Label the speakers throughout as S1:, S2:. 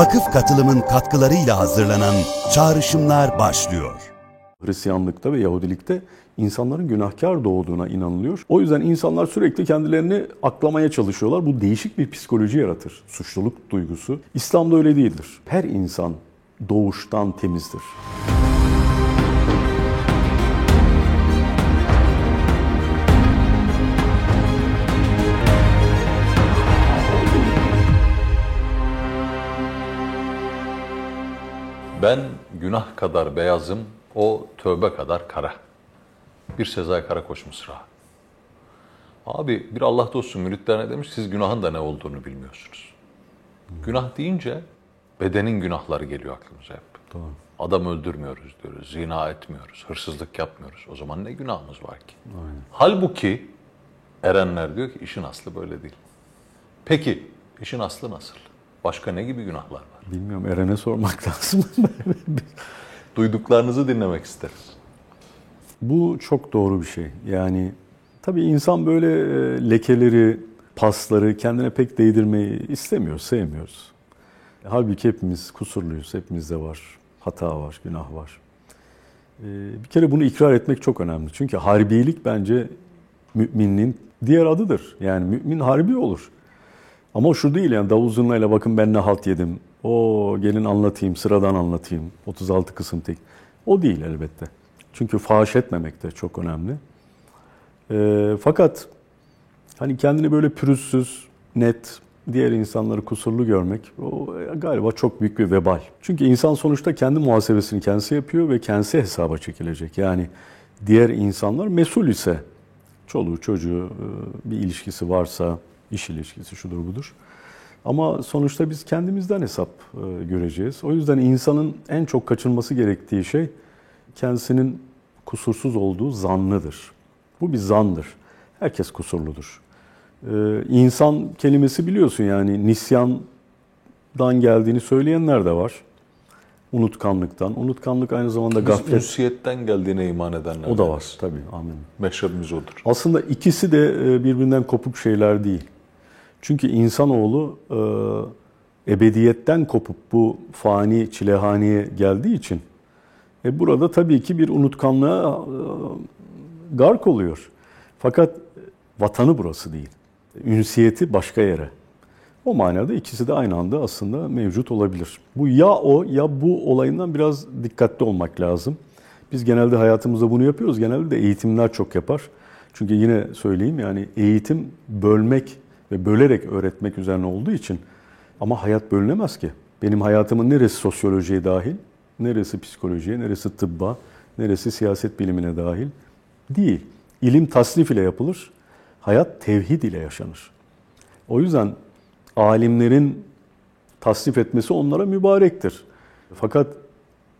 S1: vakıf katılımın katkılarıyla hazırlanan Çağrışımlar başlıyor.
S2: Hristiyanlıkta ve Yahudilikte insanların günahkar doğduğuna inanılıyor. O yüzden insanlar sürekli kendilerini aklamaya çalışıyorlar. Bu değişik bir psikoloji yaratır. Suçluluk duygusu. İslam'da öyle değildir. Her insan doğuştan temizdir.
S3: Ben günah kadar beyazım, o tövbe kadar kara. Bir Sezai Karakoç mısra. Abi bir Allah dostu müritlerine demiş siz günahın da ne olduğunu bilmiyorsunuz. Günah deyince bedenin günahları geliyor aklımıza hep.
S2: Tamam.
S3: Adam öldürmüyoruz diyoruz, zina etmiyoruz, hırsızlık yapmıyoruz. O zaman ne günahımız var ki? Halbuki erenler diyor ki işin aslı böyle değil. Peki işin aslı nasıl? Başka ne gibi günahlar?
S2: Bilmiyorum Eren'e sormak lazım.
S3: Duyduklarınızı dinlemek isteriz.
S2: Bu çok doğru bir şey. Yani tabii insan böyle e, lekeleri, pasları kendine pek değdirmeyi istemiyor, sevmiyoruz. Halbuki hepimiz kusurluyuz, hepimizde var. Hata var, günah var. E, Bir kere bunu ikrar etmek çok önemli. Çünkü harbilik bence müminin diğer adıdır. Yani mümin harbi olur. Ama o şu değil yani davul zurnayla bakın ben ne halt yedim. O gelin anlatayım, sıradan anlatayım. 36 kısım tek. O değil elbette. Çünkü fahiş etmemek de çok önemli. Ee, fakat hani kendini böyle pürüzsüz, net, diğer insanları kusurlu görmek o galiba çok büyük bir vebal. Çünkü insan sonuçta kendi muhasebesini kendisi yapıyor ve kendisi hesaba çekilecek. Yani diğer insanlar mesul ise, çoluğu çocuğu e, bir ilişkisi varsa, iş ilişkisi şudur budur. Ama sonuçta biz kendimizden hesap e, göreceğiz. O yüzden insanın en çok kaçınması gerektiği şey kendisinin kusursuz olduğu zannıdır. Bu bir zandır. Herkes kusurludur. Ee, insan kelimesi biliyorsun yani nisyandan geldiğini söyleyenler de var. Unutkanlıktan. Unutkanlık aynı zamanda
S3: Biz
S2: gaflet.
S3: ünsiyetten geldiğine iman edenler.
S2: O da var tabii. Amin.
S3: Meşrebimiz odur.
S2: Aslında ikisi de e, birbirinden kopuk şeyler değil. Çünkü insanoğlu e, ebediyetten kopup bu fani çilehaneye geldiği için e, burada tabii ki bir unutkanlığa e, gark oluyor. Fakat vatanı burası değil. Ünsiyeti başka yere. O manada ikisi de aynı anda aslında mevcut olabilir. Bu ya o ya bu olayından biraz dikkatli olmak lazım. Biz genelde hayatımızda bunu yapıyoruz. Genelde de eğitimler çok yapar. Çünkü yine söyleyeyim yani eğitim bölmek ve bölerek öğretmek üzerine olduğu için ama hayat bölünemez ki. Benim hayatımın neresi sosyolojiye dahil, neresi psikolojiye, neresi tıbba, neresi siyaset bilimine dahil değil. İlim tasnif ile yapılır, hayat tevhid ile yaşanır. O yüzden alimlerin tasnif etmesi onlara mübarektir. Fakat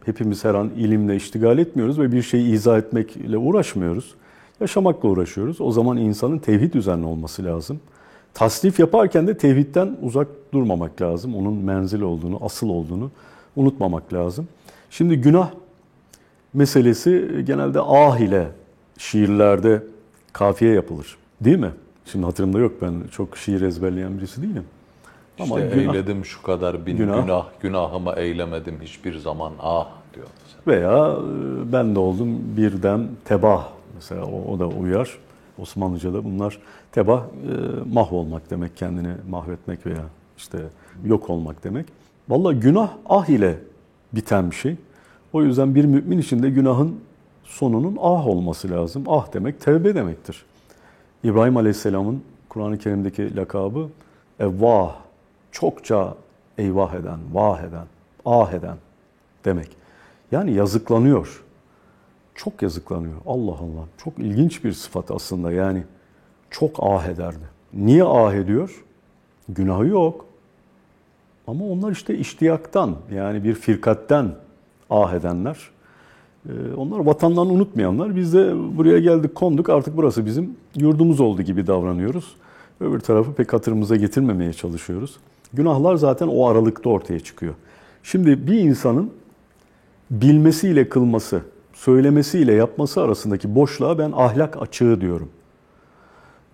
S2: hepimiz her an ilimle iştigal etmiyoruz ve bir şeyi izah etmekle uğraşmıyoruz. Yaşamakla uğraşıyoruz. O zaman insanın tevhid üzerine olması lazım. Tasnif yaparken de tevhidden uzak durmamak lazım. Onun menzil olduğunu, asıl olduğunu unutmamak lazım. Şimdi günah meselesi genelde ah ile şiirlerde kafiye yapılır. Değil mi? Şimdi hatırımda yok ben çok şiir ezberleyen birisi değilim.
S3: İşte
S2: günah-
S3: eyledim şu kadar bin
S2: Günah.
S3: günah. günahımı eylemedim hiçbir zaman ah diyor.
S2: Veya e, ben de oldum bir dem tebah mesela o, o da uyar. Osmanlıca'da bunlar tebah e, mahvolmak demek, kendini mahvetmek veya işte yok olmak demek. Vallahi günah ah ile biten bir şey. O yüzden bir mümin için de günahın sonunun ah olması lazım. Ah demek tevbe demektir. İbrahim Aleyhisselam'ın Kur'an-ı Kerim'deki lakabı evvah, çokça eyvah eden, vah eden, ah eden demek. Yani yazıklanıyor. Çok yazıklanıyor. Allah Allah. Çok ilginç bir sıfat aslında yani. Çok ah ederdi. Niye ah ediyor? Günahı yok. Ama onlar işte iştiyaktan yani bir firkatten ah edenler. Ee, Onlar vatanlarını unutmayanlar. Biz de buraya geldik konduk artık burası bizim yurdumuz oldu gibi davranıyoruz. Öbür tarafı pek hatırımıza getirmemeye çalışıyoruz. Günahlar zaten o aralıkta ortaya çıkıyor. Şimdi bir insanın bilmesiyle kılması, söylemesiyle yapması arasındaki boşluğa ben ahlak açığı diyorum.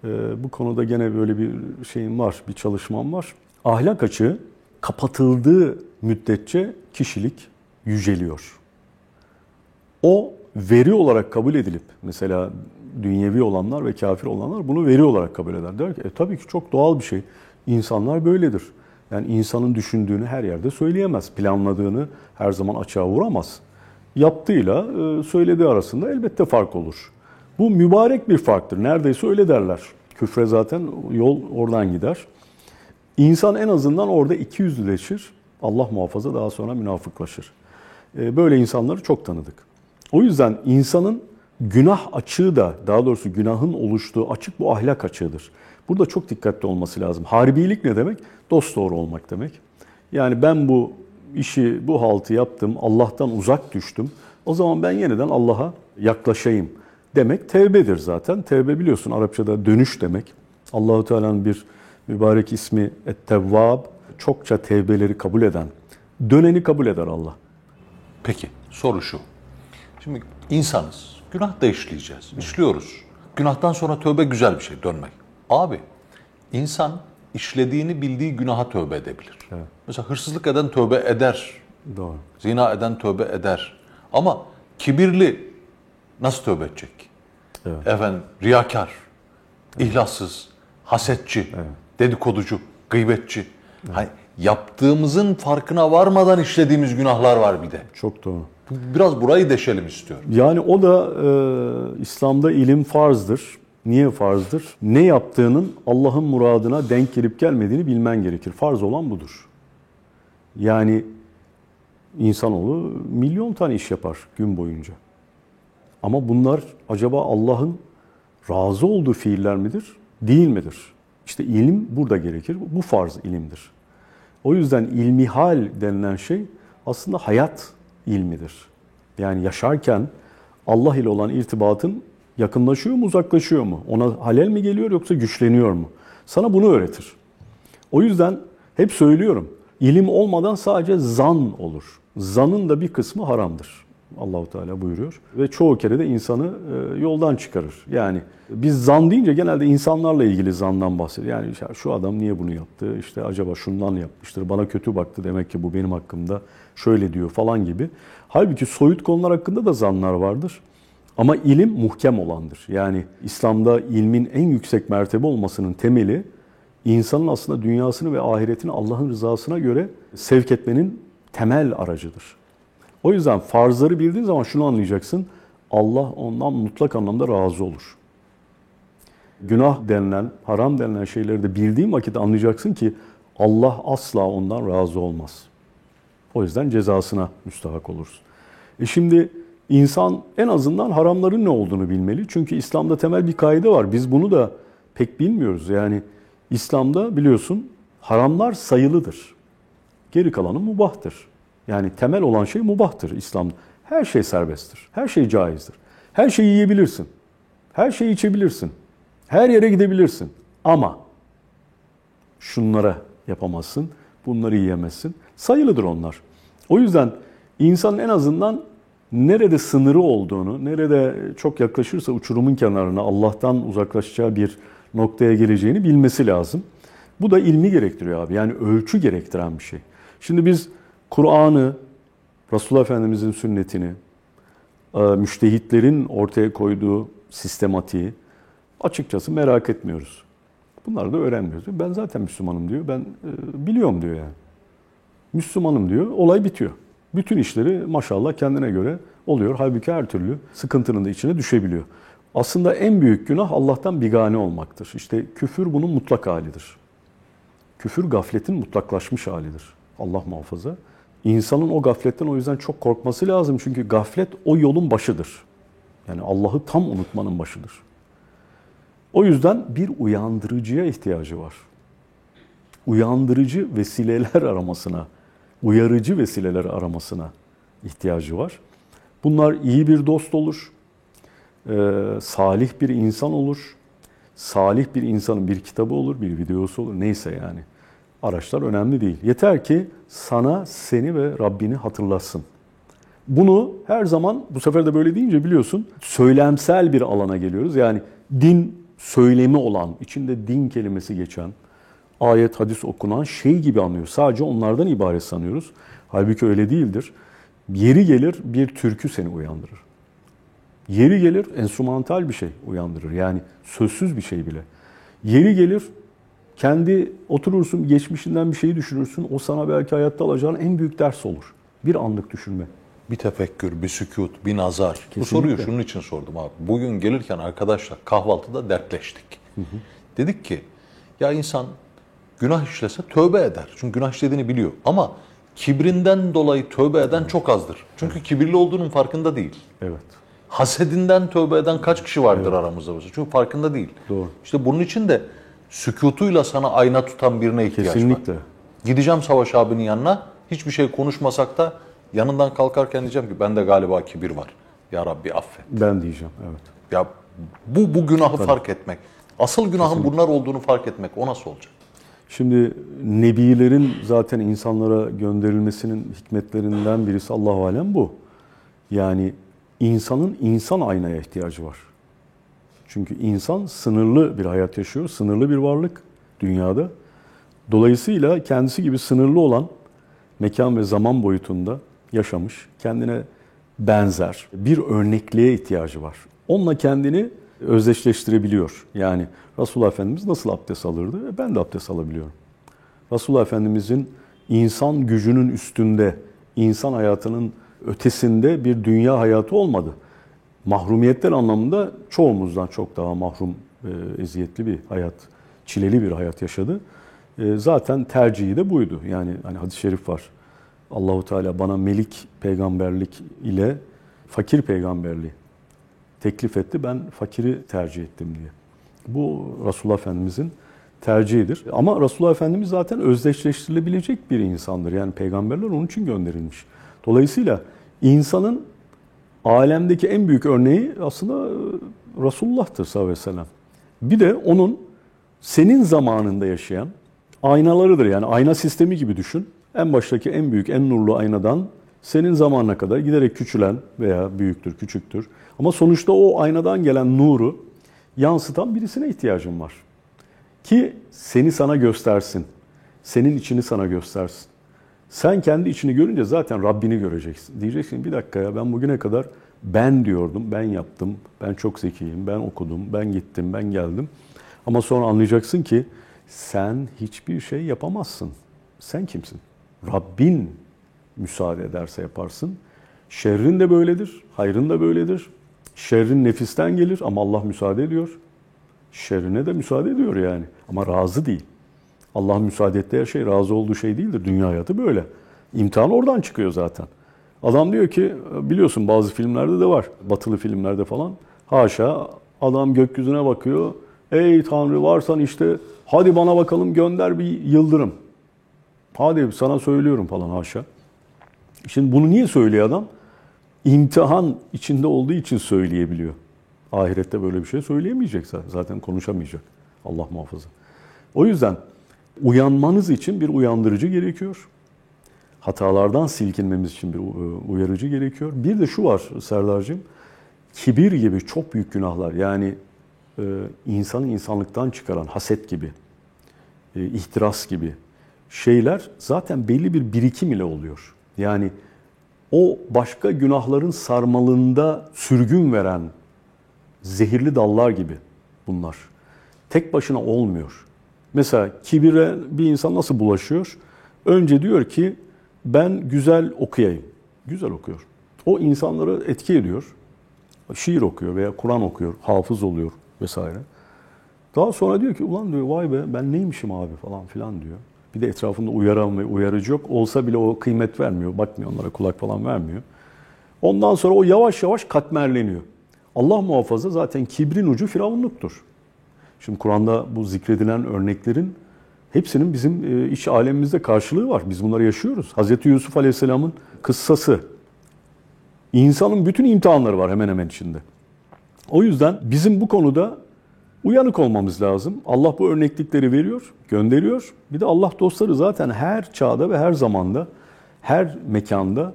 S2: Ee, bu konuda gene böyle bir şeyim var, bir çalışmam var. Ahlak açığı kapatıldığı müddetçe kişilik yüceliyor. O veri olarak kabul edilip mesela dünyevi olanlar ve kafir olanlar bunu veri olarak kabul eder. Der ki e, tabii ki çok doğal bir şey. İnsanlar böyledir. Yani insanın düşündüğünü her yerde söyleyemez. Planladığını her zaman açığa vuramaz. Yaptığıyla e, söylediği arasında elbette fark olur. Bu mübarek bir farktır. Neredeyse öyle derler. Küfre zaten yol oradan gider. İnsan en azından orada iki yüzlüleşir. Allah muhafaza daha sonra münafıklaşır. E, böyle insanları çok tanıdık. O yüzden insanın günah açığı da daha doğrusu günahın oluştuğu açık bu ahlak açığıdır. Burada çok dikkatli olması lazım. Harbilik ne demek? Dost doğru olmak demek. Yani ben bu işi, bu haltı yaptım, Allah'tan uzak düştüm. O zaman ben yeniden Allah'a yaklaşayım demek tevbedir zaten. Tevbe biliyorsun Arapçada dönüş demek. Allahu Teala'nın bir mübarek ismi Et-Tevvab, çokça tevbeleri kabul eden, döneni kabul eder Allah.
S3: Peki soru şu. Şimdi insanız. Günah da işleyeceğiz. İşliyoruz. Günahtan sonra tövbe güzel bir şey dönmek. Abi insan işlediğini bildiği günaha tövbe edebilir. Mesela hırsızlık eden tövbe eder.
S2: Doğru.
S3: Zina eden tövbe eder. Ama kibirli nasıl tövbe edecek?
S2: Evet.
S3: Efendim riyakar, ihlassız, hasetçi, dedikoducu, gıybetçi. Hani yaptığımızın farkına varmadan işlediğimiz günahlar var bir de.
S2: Çok doğru.
S3: Biraz burayı deşelim istiyorum.
S2: Yani o da e, İslam'da ilim farzdır. Niye farzdır? Ne yaptığının Allah'ın muradına denk gelip gelmediğini bilmen gerekir. Farz olan budur. Yani insanoğlu milyon tane iş yapar gün boyunca. Ama bunlar acaba Allah'ın razı olduğu fiiller midir, değil midir? İşte ilim burada gerekir. Bu farz ilimdir. O yüzden ilmihal denilen şey aslında hayat ilmidir. Yani yaşarken Allah ile olan irtibatın yakınlaşıyor mu, uzaklaşıyor mu? Ona halel mi geliyor yoksa güçleniyor mu? Sana bunu öğretir. O yüzden hep söylüyorum. İlim olmadan sadece zan olur. Zanın da bir kısmı haramdır. Allahu Teala buyuruyor ve çoğu kere de insanı e, yoldan çıkarır. Yani biz zan deyince genelde insanlarla ilgili zandan bahsediyor. Yani şu adam niye bunu yaptı? İşte acaba şundan yapmıştır. Bana kötü baktı demek ki bu benim hakkımda şöyle diyor falan gibi. Halbuki soyut konular hakkında da zanlar vardır. Ama ilim muhkem olandır. Yani İslam'da ilmin en yüksek mertebe olmasının temeli insanın aslında dünyasını ve ahiretini Allah'ın rızasına göre sevk etmenin temel aracıdır. O yüzden farzları bildiğin zaman şunu anlayacaksın. Allah ondan mutlak anlamda razı olur. Günah denilen, haram denilen şeyleri de bildiğin vakit anlayacaksın ki Allah asla ondan razı olmaz. O yüzden cezasına müstahak olursun. E şimdi insan en azından haramların ne olduğunu bilmeli. Çünkü İslam'da temel bir kaide var. Biz bunu da pek bilmiyoruz. Yani İslam'da biliyorsun haramlar sayılıdır. Geri kalanı mubahtır. Yani temel olan şey mubahtır İslam'da. Her şey serbesttir. Her şey caizdir. Her şeyi yiyebilirsin. Her şeyi içebilirsin. Her yere gidebilirsin. Ama şunlara yapamazsın, bunları yiyemezsin. Sayılıdır onlar. O yüzden insan en azından nerede sınırı olduğunu, nerede çok yaklaşırsa uçurumun kenarına Allah'tan uzaklaşacağı bir noktaya geleceğini bilmesi lazım. Bu da ilmi gerektiriyor abi. Yani ölçü gerektiren bir şey. Şimdi biz Kur'an'ı, Resulullah Efendimizin sünnetini, e, müştehitlerin ortaya koyduğu sistematiği açıkçası merak etmiyoruz. Bunları da öğrenmiyoruz. Ben zaten Müslümanım diyor. Ben e, biliyorum diyor yani. Müslümanım diyor. Olay bitiyor. Bütün işleri maşallah kendine göre oluyor. Halbuki her türlü sıkıntının da içine düşebiliyor. Aslında en büyük günah Allah'tan bigane olmaktır. İşte küfür bunun mutlak halidir. Küfür gafletin mutlaklaşmış halidir. Allah muhafaza. İnsanın o gafletten o yüzden çok korkması lazım. Çünkü gaflet o yolun başıdır. Yani Allah'ı tam unutmanın başıdır. O yüzden bir uyandırıcıya ihtiyacı var. Uyandırıcı vesileler aramasına, uyarıcı vesileler aramasına ihtiyacı var. Bunlar iyi bir dost olur, e, salih bir insan olur, salih bir insanın bir kitabı olur, bir videosu olur, neyse yani. Araçlar önemli değil. Yeter ki sana seni ve Rabbini hatırlasın. Bunu her zaman bu sefer de böyle deyince biliyorsun söylemsel bir alana geliyoruz. Yani din söylemi olan, içinde din kelimesi geçen, ayet, hadis okunan şey gibi anlıyor. Sadece onlardan ibaret sanıyoruz. Halbuki öyle değildir. Yeri gelir bir türkü seni uyandırır. Yeri gelir enstrümantal bir şey uyandırır. Yani sözsüz bir şey bile. Yeri gelir kendi oturursun geçmişinden bir şeyi düşünürsün. O sana belki hayatta alacağın en büyük ders olur. Bir anlık düşünme.
S3: Bir tefekkür, bir sükut, bir nazar. Bu
S2: Kesinlikle.
S3: soruyu şunun için sordum abi. Bugün gelirken arkadaşlar kahvaltıda dertleştik. Dedik ki ya insan günah işlese tövbe eder. Çünkü günah işlediğini biliyor. Ama kibrinden dolayı tövbe eden çok azdır. Çünkü kibirli olduğunun farkında değil.
S2: Evet.
S3: Hasedinden tövbe eden kaç kişi vardır aramızda? mesela? Çünkü farkında değil.
S2: Doğru.
S3: İşte bunun için de sükutuyla sana ayna tutan birine ihtiyaç var.
S2: Kesinlikle.
S3: Gideceğim Savaş abinin yanına. Hiçbir şey konuşmasak da yanından kalkarken diyeceğim ki bende galiba kibir var. Ya Rabbi affet.
S2: Ben diyeceğim. Evet.
S3: Ya bu bu günahı fark etmek. Asıl günahın bunlar olduğunu fark etmek o nasıl olacak?
S2: Şimdi nebilerin zaten insanlara gönderilmesinin hikmetlerinden birisi Allahu alem bu. Yani insanın insan aynaya ihtiyacı var. Çünkü insan sınırlı bir hayat yaşıyor, sınırlı bir varlık dünyada. Dolayısıyla kendisi gibi sınırlı olan mekan ve zaman boyutunda yaşamış, kendine benzer bir örnekliğe ihtiyacı var. Onunla kendini özdeşleştirebiliyor. Yani Resulullah Efendimiz nasıl abdest alırdı? E, Ben de abdest alabiliyorum. Resulullah Efendimizin insan gücünün üstünde, insan hayatının ötesinde bir dünya hayatı olmadı. Mahrumiyetler anlamında çoğumuzdan çok daha mahrum, e, eziyetli bir hayat, çileli bir hayat yaşadı. E, zaten tercihi de buydu. Yani hani hadis-i şerif var. Allahu Teala bana melik peygamberlik ile fakir peygamberliği teklif etti. Ben fakiri tercih ettim diye. Bu Resulullah Efendimizin tercihidir. Ama Resulullah Efendimiz zaten özdeşleştirilebilecek bir insandır. Yani peygamberler onun için gönderilmiş. Dolayısıyla insanın alemdeki en büyük örneği aslında e, Resulullah'tır sallallahu aleyhi ve sellem. Bir de onun senin zamanında yaşayan aynalarıdır. Yani ayna sistemi gibi düşün. En baştaki en büyük, en nurlu aynadan senin zamanına kadar giderek küçülen veya büyüktür, küçüktür. Ama sonuçta o aynadan gelen nuru yansıtan birisine ihtiyacın var. Ki seni sana göstersin. Senin içini sana göstersin. Sen kendi içini görünce zaten Rabbini göreceksin. Diyeceksin bir dakika ya ben bugüne kadar ben diyordum, ben yaptım, ben çok zekiyim, ben okudum, ben gittim, ben geldim. Ama sonra anlayacaksın ki sen hiçbir şey yapamazsın. Sen kimsin? Rabbin müsaade ederse yaparsın. Şerrin de böyledir, hayrın da böyledir. Şerrin nefisten gelir ama Allah müsaade ediyor. Şerrine de müsaade ediyor yani. Ama razı değil. Allah müsaade ettiği her şey razı olduğu şey değildir. Dünya hayatı böyle. İmtihan oradan çıkıyor zaten. Adam diyor ki biliyorsun bazı filmlerde de var. Batılı filmlerde falan. Haşa adam gökyüzüne bakıyor. Ey Tanrı varsan işte hadi bana bakalım gönder bir yıldırım. Hadi sana söylüyorum falan haşa. Şimdi bunu niye söylüyor adam? İmtihan içinde olduğu için söyleyebiliyor. Ahirette böyle bir şey söyleyemeyecek zaten. Konuşamayacak. Allah muhafaza. O yüzden uyanmanız için bir uyandırıcı gerekiyor. Hatalardan silkinmemiz için bir uyarıcı gerekiyor. Bir de şu var Serdar'cığım. Kibir gibi çok büyük günahlar yani e, insanı insanlıktan çıkaran haset gibi, e, ihtiras gibi şeyler zaten belli bir birikim ile oluyor. Yani o başka günahların sarmalında sürgün veren zehirli dallar gibi bunlar. Tek başına olmuyor. Mesela kibire bir insan nasıl bulaşıyor? Önce diyor ki ben güzel okuyayım. Güzel okuyor. O insanları etki ediyor. Şiir okuyor veya Kur'an okuyor, hafız oluyor vesaire. Daha sonra diyor ki ulan diyor vay be ben neymişim abi falan filan diyor. Bir de etrafında uyaran ve uyarıcı yok. Olsa bile o kıymet vermiyor. Bakmıyor onlara kulak falan vermiyor. Ondan sonra o yavaş yavaş katmerleniyor. Allah muhafaza zaten kibrin ucu firavunluktur. Şimdi Kur'an'da bu zikredilen örneklerin hepsinin bizim iç alemimizde karşılığı var. Biz bunları yaşıyoruz. Hazreti Yusuf Aleyhisselam'ın kıssası. İnsanın bütün imtihanları var hemen hemen içinde. O yüzden bizim bu konuda uyanık olmamız lazım. Allah bu örneklikleri veriyor, gönderiyor. Bir de Allah dostları zaten her çağda ve her zamanda, her mekanda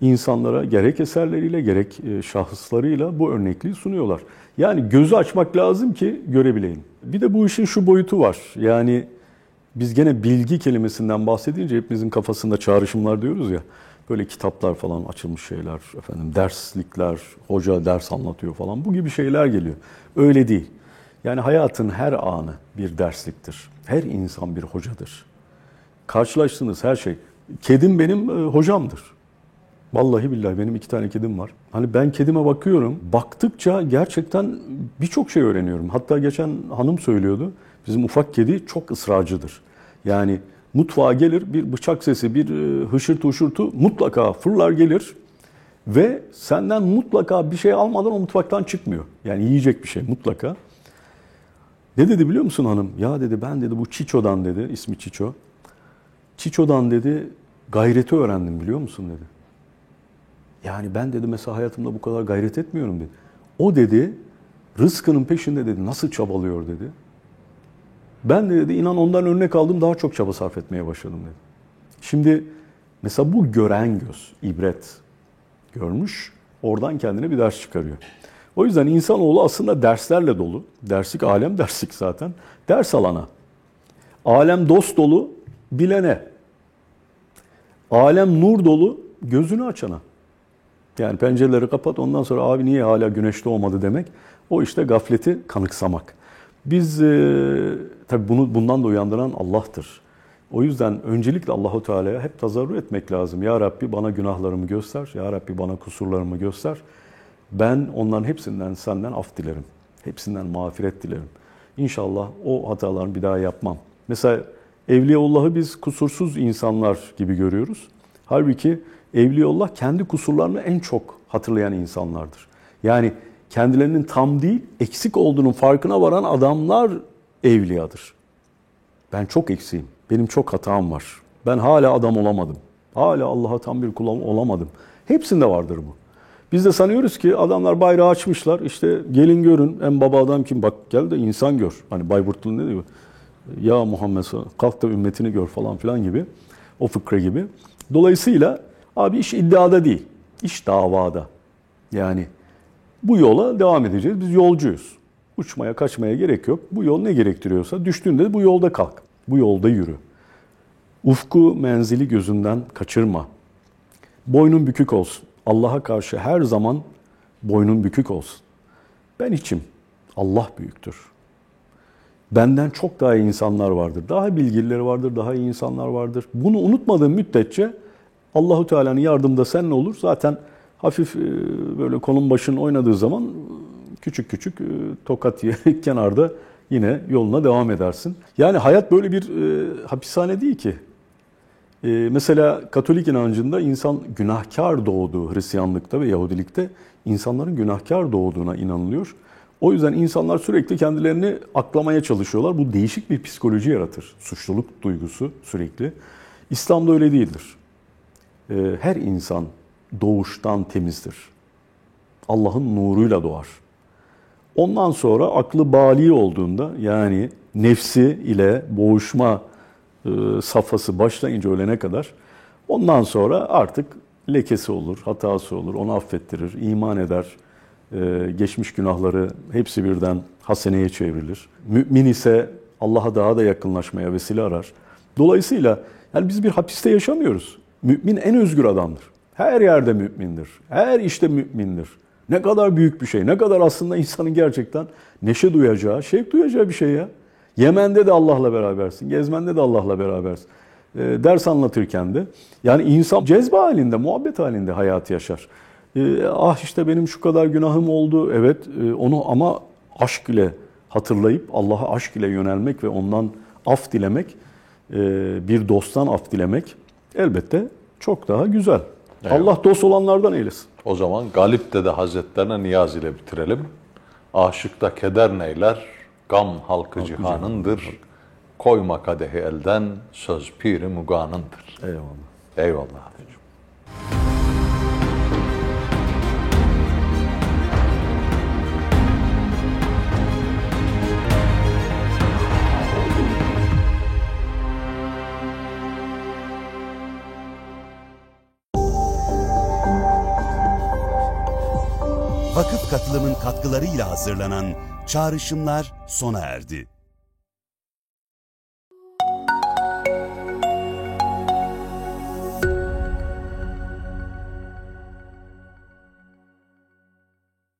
S2: insanlara gerek eserleriyle gerek şahıslarıyla bu örnekliği sunuyorlar. Yani gözü açmak lazım ki görebileyim. Bir de bu işin şu boyutu var. Yani Biz gene bilgi kelimesinden bahsedince hepimizin kafasında çağrışımlar diyoruz ya. Böyle kitaplar falan açılmış şeyler, efendim derslikler, hoca ders anlatıyor falan. Bu gibi şeyler geliyor. Öyle değil. Yani hayatın her anı bir dersliktir. Her insan bir hocadır. Karşılaştığınız her şey. Kedim benim e, hocamdır. Vallahi billahi benim iki tane kedim var. Hani ben kedime bakıyorum. Baktıkça gerçekten birçok şey öğreniyorum. Hatta geçen hanım söylüyordu. Bizim ufak kedi çok ısrarcıdır. Yani mutfağa gelir bir bıçak sesi, bir e, hışırtı hışırtı mutlaka fırlar gelir. Ve senden mutlaka bir şey almadan o mutfaktan çıkmıyor. Yani yiyecek bir şey mutlaka. Ne dedi biliyor musun hanım? Ya dedi ben dedi bu Çiço'dan dedi, ismi Çiço. Çiço'dan dedi gayreti öğrendim biliyor musun dedi. Yani ben dedi mesela hayatımda bu kadar gayret etmiyorum dedi. O dedi rızkının peşinde dedi nasıl çabalıyor dedi. Ben de dedi inan ondan örnek aldım daha çok çaba sarf etmeye başladım dedi. Şimdi mesela bu gören göz, ibret görmüş, oradan kendine bir ders çıkarıyor. O yüzden insanoğlu aslında derslerle dolu. Derslik, alem derslik zaten. Ders alana. Alem dost dolu, bilene. Alem nur dolu, gözünü açana. Yani pencereleri kapat ondan sonra abi niye hala güneş doğmadı demek. O işte gafleti kanıksamak. Biz e, tabii bunu bundan da uyandıran Allah'tır. O yüzden öncelikle Allahu Teala'ya hep tazarru etmek lazım. Ya Rabbi bana günahlarımı göster. Ya Rabbi bana kusurlarımı göster. Ben onların hepsinden senden af dilerim. Hepsinden mağfiret dilerim. İnşallah o hatalarını bir daha yapmam. Mesela Evliyaullah'ı biz kusursuz insanlar gibi görüyoruz. Halbuki Evliyaullah kendi kusurlarını en çok hatırlayan insanlardır. Yani kendilerinin tam değil, eksik olduğunun farkına varan adamlar evliyadır. Ben çok eksiğim. Benim çok hatam var. Ben hala adam olamadım. Hala Allah'a tam bir kul olamadım. Hepsinde vardır bu. Biz de sanıyoruz ki adamlar bayrağı açmışlar. İşte gelin görün en baba adam kim? Bak gel de insan gör. Hani Bayburtlu ne diyor? Ya Muhammed kalk da ümmetini gör falan filan gibi. O fıkra gibi. Dolayısıyla abi iş iddiada değil. İş davada. Yani bu yola devam edeceğiz. Biz yolcuyuz. Uçmaya kaçmaya gerek yok. Bu yol ne gerektiriyorsa düştüğünde de bu yolda kalk. Bu yolda yürü. Ufku menzili gözünden kaçırma. Boynun bükük olsun. Allah'a karşı her zaman boynun bükük olsun. Ben içim. Allah büyüktür. Benden çok daha iyi insanlar vardır. Daha bilgilileri vardır, daha iyi insanlar vardır. Bunu unutmadığın müddetçe Allahu Teala'nın yardımında sen ne olur? Zaten hafif e, böyle kolun başın oynadığı zaman küçük küçük e, tokat yiyerek kenarda yine yoluna devam edersin. Yani hayat böyle bir e, hapishane değil ki. E, mesela Katolik inancında insan günahkar doğduğu Hristiyanlıkta ve Yahudilikte insanların günahkar doğduğuna inanılıyor. O yüzden insanlar sürekli kendilerini aklamaya çalışıyorlar. Bu değişik bir psikoloji yaratır. Suçluluk duygusu sürekli. İslam'da öyle değildir. E, her insan doğuştan temizdir. Allah'ın nuruyla doğar. Ondan sonra aklı bali olduğunda yani nefsi ile boğuşma safhası başlayınca ölene kadar ondan sonra artık lekesi olur, hatası olur, onu affettirir, iman eder, e, geçmiş günahları hepsi birden haseneye çevrilir. Mümin ise Allah'a daha da yakınlaşmaya vesile arar. Dolayısıyla yani biz bir hapiste yaşamıyoruz. Mümin en özgür adamdır. Her yerde mümindir. Her işte mümindir. Ne kadar büyük bir şey. Ne kadar aslında insanın gerçekten neşe duyacağı, şevk duyacağı bir şey ya. Yemen'de de Allah'la berabersin. Gezmen'de de Allah'la berabersin. E, ders anlatırken de. Yani insan cezbe halinde, muhabbet halinde hayatı yaşar. E, ah işte benim şu kadar günahım oldu. Evet e, onu ama aşk ile hatırlayıp Allah'a aşk ile yönelmek ve ondan af dilemek, e, bir dosttan af dilemek elbette çok daha güzel.
S3: Eyvallah.
S2: Allah dost olanlardan eylesin.
S3: O zaman Galip Dede Hazretlerine niyaz ile bitirelim. Aşıkta keder neyler, gam halkı cihanındır. Koyma kadehi elden, söz piri muganındır.
S2: Eyvallah.
S3: Eyvallah abicim.
S1: Vakıf katılımın katkılarıyla hazırlanan Çağrışımlar sona erdi.